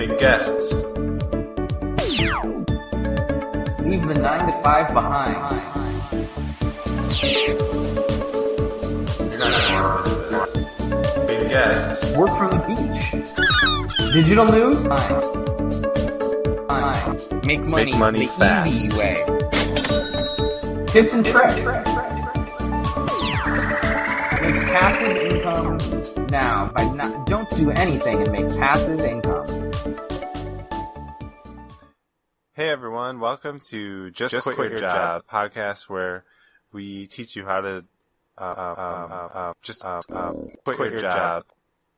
Big guests. Leave the 9 to 5 behind. You're not gonna want to miss this. Big guests. Work from the beach. Digital news? Fine. Fine. Make money, money the fast. easy way. Tips and tricks. Make passive income now by not don't do anything and make passive income. Hey everyone, welcome to Just, Quit, Your, Job, podcast where we teach you how to uh, uh, uh, uh, just uh, uh, quit, your, job.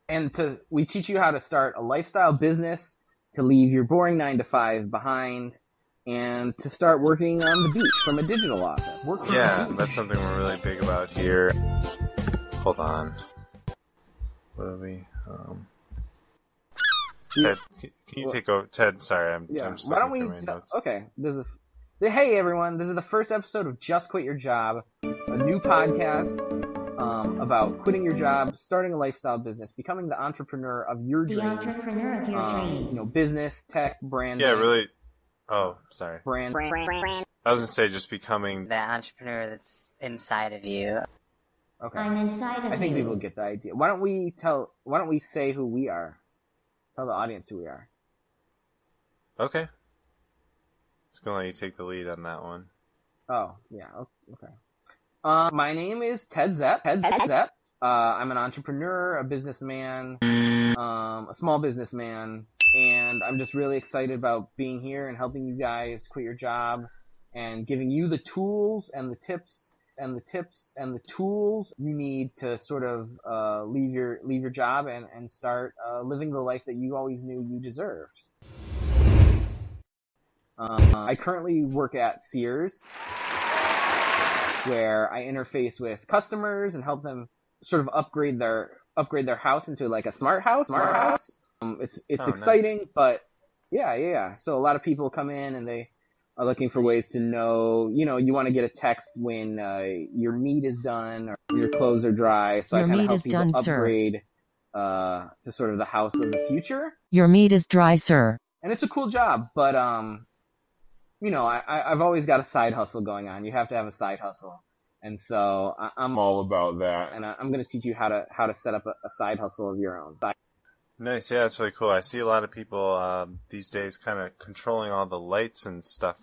And to we teach you how to start a lifestyle business, to leave your boring nine to five behind, and to start working on the beach from a digital office. Work Yeah, that's something we're really big about here. Hold on. What are we? Um, Ted, can can you take over? Ted, sorry, I'm, Yeah. I'm just Why don't we? my t- notes. okay. This is. the- Hey everyone! This is the first episode of Just Quit Your Job, a new podcast um, about quitting your job, starting a lifestyle business, becoming the entrepreneur of your The dreams. The entrepreneur of your Um, dreams. you know, business, tech, brand. Yeah, really. Oh, sorry. Brand. brand, brand, brand. I was gonna say just becoming. the entrepreneur that's inside of you. Okay. I'm inside of you. I think you. people get the idea. Why don't we tell? Why don't we say who we are? Tell the audience who we are. Okay. Just gonna let you take the lead on that one. Oh, yeah. Okay. Uh, my name is Ted Zepp. Ted Zepp. Uh, I'm an entrepreneur, a businessman, um, a small businessman, and I'm just really excited about being here and helping you guys quit your job and giving you the tools and the tips and the tips and the tools you need to sort of uh, leave your leave your job and and start uh, living the life that you always knew you deserved. Um, I currently work at Sears, where I interface with customers and help them sort of upgrade their upgrade their house into like a smart house. Smart house. Um, it's it's Oh, nice. exciting, but yeah, yeah, yeah. So a lot of people come in and they are looking for ways to know. You know, you want to get a text when uh, your meat is done or your clothes are dry. So Your I kind meat of help is people done, upgrade uh, to sort of the house of the future Your meat is dry, sir. and it's a cool job, but um, you know, I, I I've always got a side hustle going on. You have to have a side hustle, and so I, I'm all about that. And I, I'm going to teach you how to how to set up a, a side hustle of your own. Nice, yeah, that's really cool. I see a lot of people um, these days kind of controlling all the lights and stuff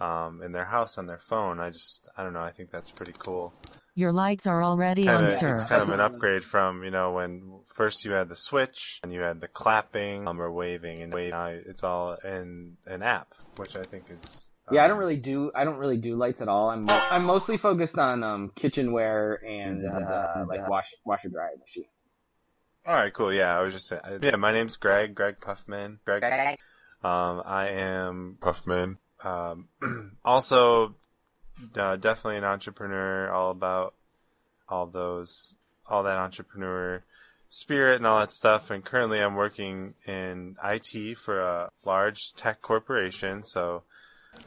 um, in their house on their phone. I just, I don't know. I think that's pretty cool. Your lights are already Kinda, on, sir. It's kind of an upgrade from you know when first you had the switch and you had the clapping um, or waving, and now it's all in an app, which I think is. Yeah, I don't um, really do I don't really do lights at all. I'm mo- I'm mostly focused on um kitchenware and uh, like wash washer dryer machines. All right, cool. Yeah, I was just saying. Yeah, my name's Greg. Greg Puffman. Greg. Greg, Um, I am Puffman. Um, also, uh, definitely an entrepreneur. All about all those, all that entrepreneur spirit and all that stuff. And currently, I'm working in IT for a large tech corporation. So,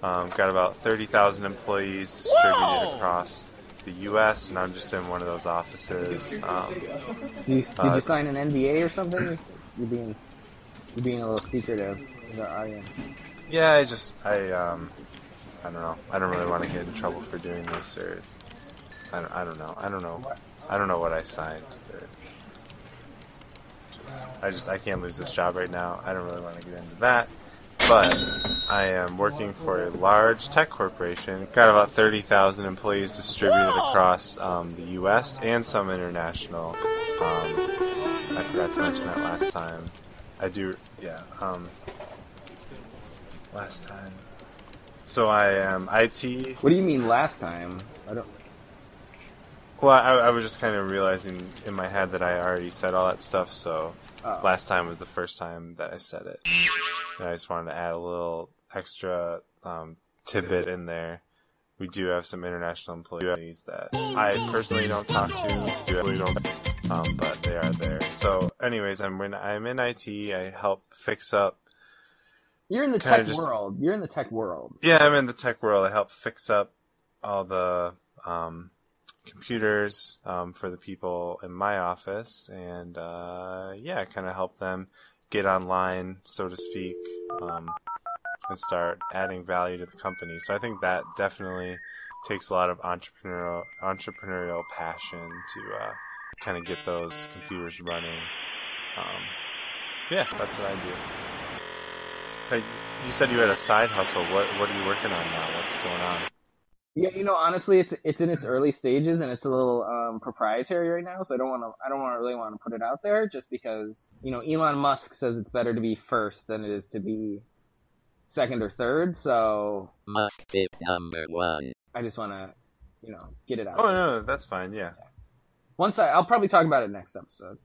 um, got about thirty thousand employees distributed across the U.S. And I'm just in one of those offices. Um, Do you, did Uh, you sign an NDA or something? You're being you're being a little secretive with our audience. Yeah, I just I um I don't know. I don't really want to get in trouble for doing this or I don't I don't know. I don't know. I don't know what I signed. Just, I just I can't lose this job right now. I don't really want to get into that. But I am working for a large tech corporation. Got about 30,000 employees distributed across um, the U.S. and some international. Um, I forgot to mention that last time. I do, yeah. Um, last time. So I am IT. What do you mean last time? I don't. Well, I, I was just kind of realizing in my head that I already said all that stuff. So Oh. last time was the first time that I said it. And I just wanted to add a little extra um, tidbit in there. We do have some international employees that I personally don't talk to, really don't, um, but they are there. So, anyways, I'm in, I'm in IT. I help fix up You're in the tech just- world. You're in the tech world. Yeah, I'm in the tech world. I help fix up all the um, computers um, for the people in my office, and uh, yeah, kind of help them get online, so to speak, um, and start adding value to the company. So I think that definitely takes a lot of entrepreneurial entrepreneurial passion to uh, kind of get those computers running. Um, yeah, that's what I do. So you said you had a side hustle. What what are you working on now? What's going on? Yeah, you know, honestly, it's it's in its early stages and it's a little um, proprietary right now. So I don't want to I don't want to really want to put it out there just because you know Elon Musk says it's better to be first than it is to be second or third. So Musk tip number one. I just want to you know get it out. Oh there. no, no, that's fine. Yeah. Once I I'll probably talk about it next episode.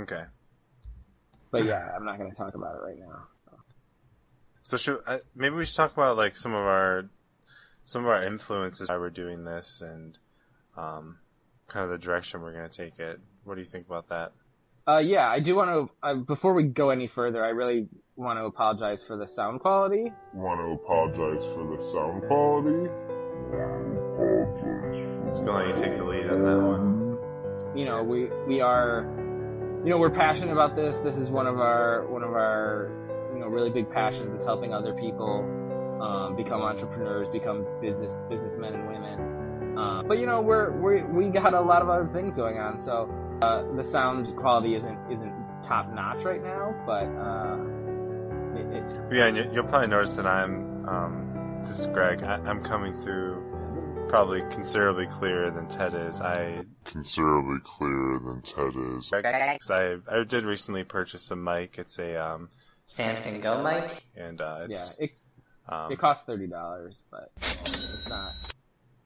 Okay. But yeah, I'm not going to talk about it right now. So. So should I, maybe we should talk about like some of our some of our influences why we're doing this and um, kind of the direction we're going to take it. What do you think about that? Uh, yeah, I do want to. Uh, before we go any further, I really want to apologize for the sound quality. Want to apologize for the sound quality. It's going to let you take the lead on that one. You know, we we are, you know, we're passionate about this. This is one of our one of our, you know, really big passions. It's helping other people um, become entrepreneurs, become business businessmen and women. Um, but you know, we're we we got a lot of other things going on, so uh, the sound quality isn't isn't top notch right now. But uh, it, it, Yeah, and you, you'll probably notice that I'm. Um, this is Greg. I, I'm coming through probably considerably clearer than Ted is. I Considerably clearer than Ted is. because I I did recently purchase a mic. It's a um, Samson Go mic. and uh, yeah, it um, it costs thirty dollars, but it's not.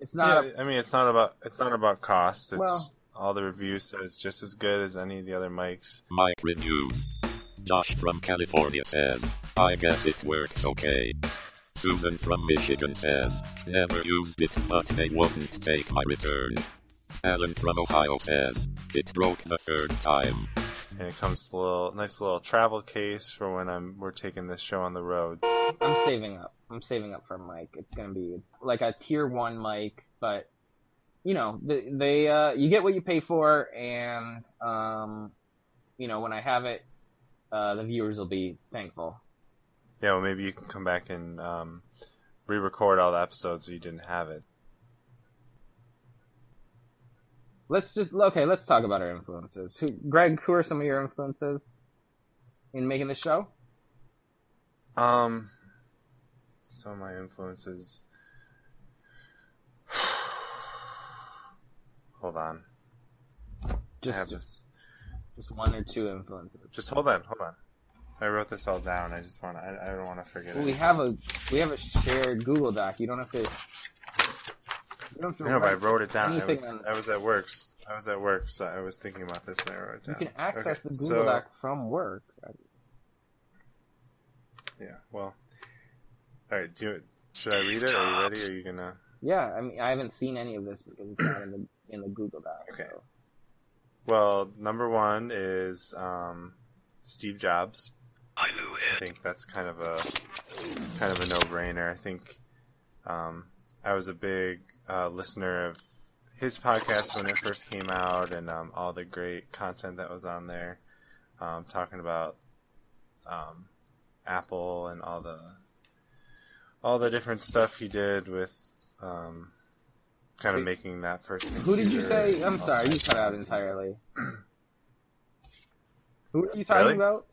It's not. yeah, I mean, it's not about it's not about cost. It's Well- all the reviews said it's just as good as any of the other mics. Mike reviews. Josh from California says, I guess it works okay. Susan from Michigan says, never used it, but they wouldn't take my return. Alan from Ohio says, it broke the third time. And it comes with a little nice little travel case for when I'm we're taking this show on the road. I'm saving up. I'm saving up for a mic. It's gonna be like a tier one mic, but you know, they, they uh, you get what you pay for, and um, you know, when I have it, uh, the viewers will be thankful. Yeah, well, maybe you can come back and um, re-record all the episodes so you didn't have it. Let's just okay. Let's talk about our influences. Who, Greg? Who are some of your influences in making the show? Um, some of my influences. Hold on, Just this. just one or two influences. Just hold on, hold on. I wrote this all down. I just want to. I, I don't want to forget Well, it. we have a we have a shared Google Doc. You don't have to. You don't. No, but I wrote it down. I was, on- I was at work. I was at work, so I was thinking about this and I wrote it You can access Okay, the Google so- Doc from work. Yeah. Well. All right. Do you, should I read it? Are you ready? Are you gonna? Yeah, I mean, I haven't seen any of this because it's not in the in the Google Doc. Okay. So. Well, number one is um, Steve Jobs. I knew it. I think that's kind of a kind of a no-brainer. I think um, I was a big uh, listener of his podcast when it first came out, and um, all the great content that was on there, um, talking about um, Apple and all the all the different stuff he did with um, kind of making that first. Who did you say? I'm sorry, you cut out entirely. Who are you talking Really? about?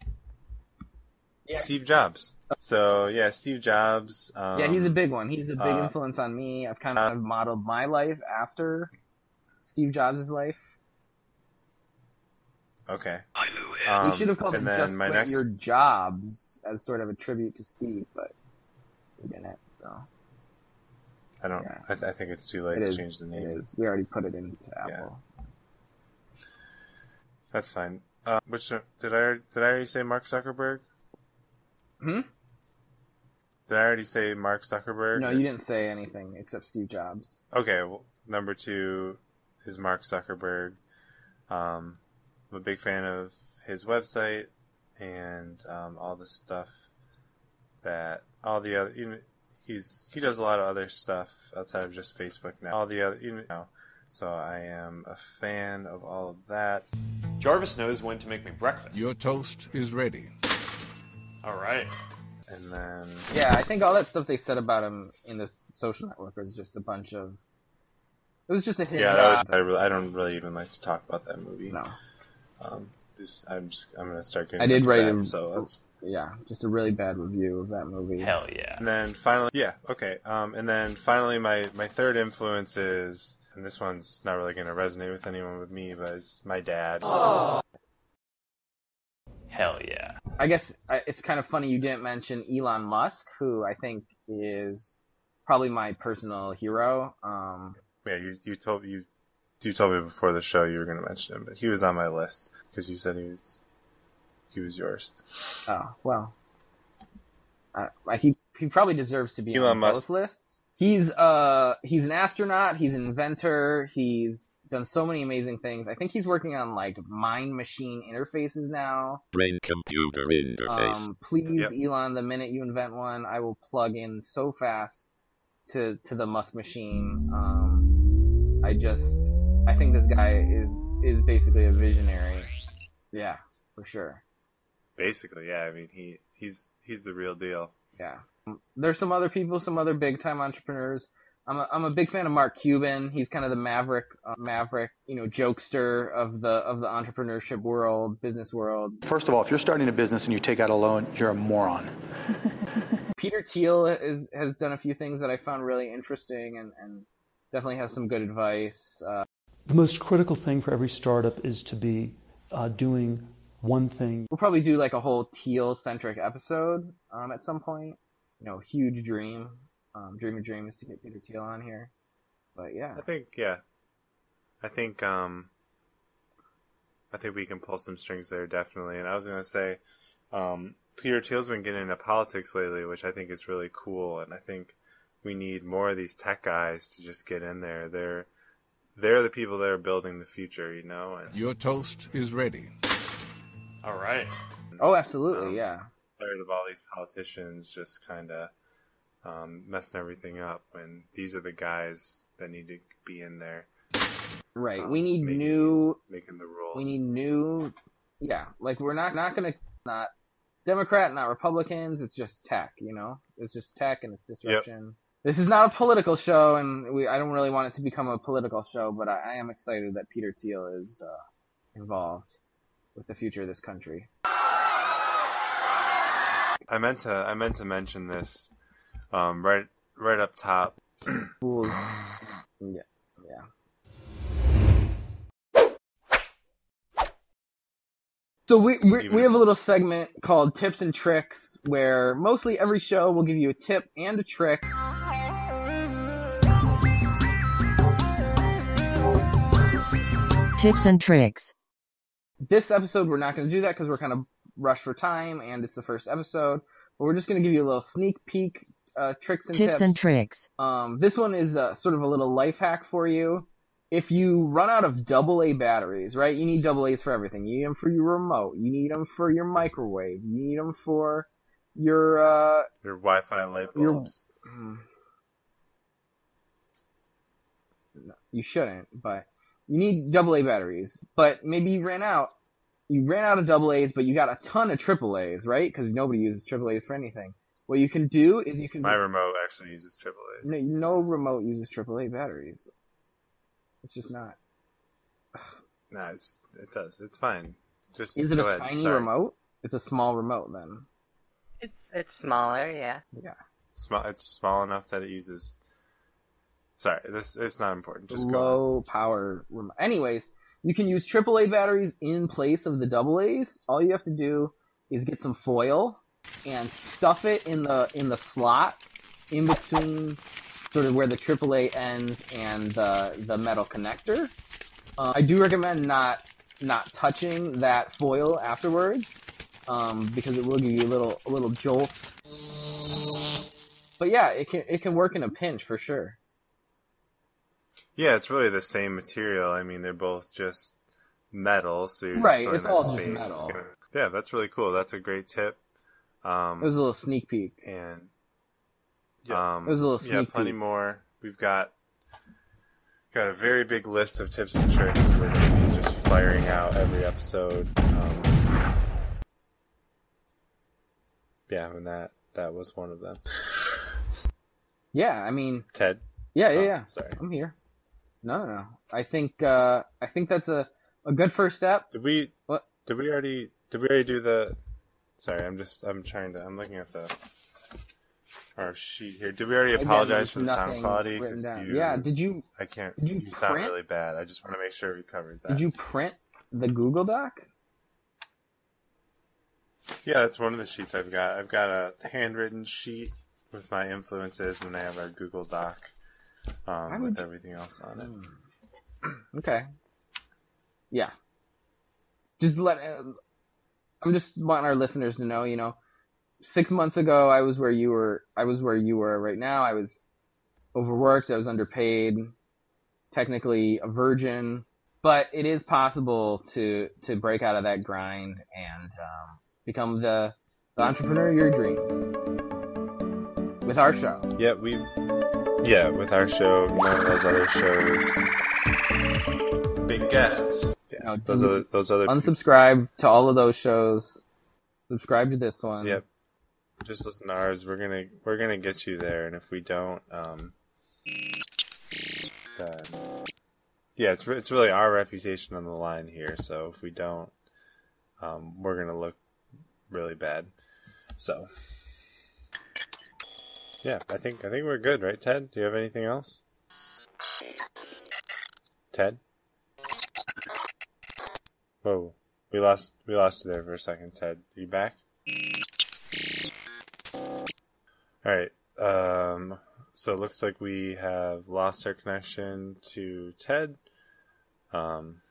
Yeah. Steve Jobs. So yeah, Steve Jobs. Um, yeah, he's a big one. He's a big uh, influence on me. I've kind of modeled my life after Steve Jobs' life. Okay. I knew Um, we should have called it "Just my next Your Jobs" as sort of a tribute to Steve, but we didn't. So I don't. Yeah. I, th- I think it's too late it to is. change the name. is. We already put it into Yeah. Apple. That's fine. Uh, which did I did I already say Mark Zuckerberg? Hmm? Did I already say Mark Zuckerberg? No, you didn't say anything except Steve Jobs. Okay. Well, number two is Mark Zuckerberg. Um, I'm a big fan of his website and um, all the stuff that all the other. You know, he's he does a lot of other stuff outside of just Facebook now. All the other, you know, So I am a fan of all of that. Jarvis knows when to make me breakfast. Your toast is ready. All right. And then Yeah, I think all that stuff they said about him in this social network was just a bunch of. It was just a hit. yeah, that was I, really, I don't really even like to talk about that movie. no. Um, just, I'm just I'm gonna start getting I did upset, write him- so that's Yeah, just a really bad review of that movie. Hell yeah. And then finally, yeah, okay. Um, and then finally, my my third influence is, and this one's not really going to resonate with anyone with me, but it's my dad. Hell yeah. I guess it's kind of funny you didn't mention Elon Musk, who I think is probably my personal hero. Um, Yeah, you you told you you told me before the show you were going to mention him, but he was on my list because you said he was he was yours. oh well, uh, he he probably deserves to be Elon on Musk. both lists. He's uh he's an astronaut. He's an inventor. He's done so many amazing things. I think he's working on like mind machine interfaces now. Brain computer interface. Um, please, Yep. Elon, the minute you invent one, I will plug in so fast to to the Musk machine. Um, I just, I think this guy is is basically a visionary. Yeah, for sure. Basically, yeah. I mean, he he's he's the real deal. Yeah. There's some other people, some other big time entrepreneurs. I'm a, I'm a big fan of Mark Cuban. He's kind of the maverick, uh, maverick, you know, jokester of the of the entrepreneurship world, business world. First of all, if you're starting a business and you take out a loan, you're a moron. Peter Thiel is, has done a few things that I found really interesting and, and definitely has some good advice. Uh, The most critical thing for every startup is to be uh, doing one thing. we'll probably do like a whole Thiel centric episode um, at some point. You know, huge dream. Um, dream of dreams to get Peter Thiel on here. But yeah, I think, yeah. I think, um, I think we can pull some strings there, definitely. And I was going to say, um, Peter Thiel's been getting into politics lately, which I think is really cool. And I think we need more of these tech guys to just get in there. They're, they're the people that are building the future, you know? And Your toast is ready. All right. oh, absolutely, Um, yeah. tired of all these politicians just kind of um, messing everything up when these are the guys that need to be in there. Right. um, we need new. these- making the rules. We need new. Yeah, like we're not not gonna not Democrat, not Republicans. It's just tech, you know. It's just tech and it's disruption. This is not a political show, and we I don't really want it to become a political show, but I, I am excited that Peter Thiel is uh, involved with the future of this country. I meant to I meant to mention this um, right right up top. Fools. yeah, yeah. So we we, we have a little segment called tips and tricks, where mostly every show will give you a tip and a trick. Tips and tricks. This episode we're not going to do that because we're kind of rushed for time and it's the first episode. But we're just going to give you a little sneak peek, uh, tricks and tips. Tips and tricks. Um, this one is uh, sort of a little life hack for you. If you run out of double A batteries, right? You need double A's for everything. You need them for your remote. You need them for your microwave. You need them for your uh, Your Wi-Fi light Your- bulbs. Mm. No, you shouldn't, but you need double A batteries. But maybe you ran out. You ran out of double A's, but you got a ton of triple A's, right? Because nobody uses triple A's for anything. What you can do is you can My just- remote actually uses triple A's. no, no remote uses triple A batteries. It's just not. Nah, it's, it does. It's fine. Just Is it a ahead. tiny Sorry. remote? It's a small remote then. It's it's smaller, yeah. Yeah. Small. It's small enough that it uses. Sorry, this it's not important. Just go. On. low power remote. Anyways, you can use AAA batteries in place of the double A's. All you have to do is get some foil and stuff it in the in the slot in between sort of where the AAA ends and the the metal connector. Uh, I do recommend not not touching that foil afterwards um, because it will give you a little a little jolt. But yeah, it can it can work in a pinch for sure. Yeah, it's really the same material. I mean, they're both just metal, so you're Right, filling it's all just space. Metal. yeah, that's really cool. That's a great tip. Um, It was a little sneak peek. and Yeah. um, It was a little yeah, plenty peek. more. We've got got a very big list of tips and tricks. We're going to be just firing out every episode. Um, yeah, and that that was one of them. Yeah, I mean, Ted. yeah, yeah, Oh, yeah. sorry. I'm here. No, no, no. I think uh, I think that's a, a good first step. Did we? What? Did we already? Did we already do the? Sorry, I'm just. I'm trying to. I'm looking at the. Our sheet here. Did we already apologize for the sound quality? written 'Cause down. You, Yeah, did you I can't. did you You sound print? really bad. I just want to make sure we covered that. did you print the Google Doc? Yeah, that's one of the sheets I've got. I've got a handwritten sheet with my influences, and then I have our Google Doc um, with everything else on it. Okay. Yeah. Just let. I'm just wanting our listeners to know. You know, six months ago I was where you were. I was where you were right now. I was overworked. I was underpaid. Technically a virgin, but it is possible to to break out of that grind and um, become the, the entrepreneur of your dreams with our show. Yeah, we. Yeah, with our show, none of those other shows. Big guests. Yeah, No, those other those other. Unsubscribe to all of those shows. Subscribe to this one. Yep. Just listen to ours. We're gonna we're gonna get you there, and if we don't, um, then yeah, it's it's really our reputation on the line here. So if we don't, um, we're gonna look really bad. So yeah, I think I think we're good, right, Ted? Do you have anything else? Ted? Whoa, we lost we lost you there for a second, Ted. Are you back? All right. Um, so it looks like we have lost our connection to Ted. Um,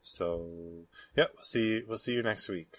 so, yep. We'll see. We'll see you next week.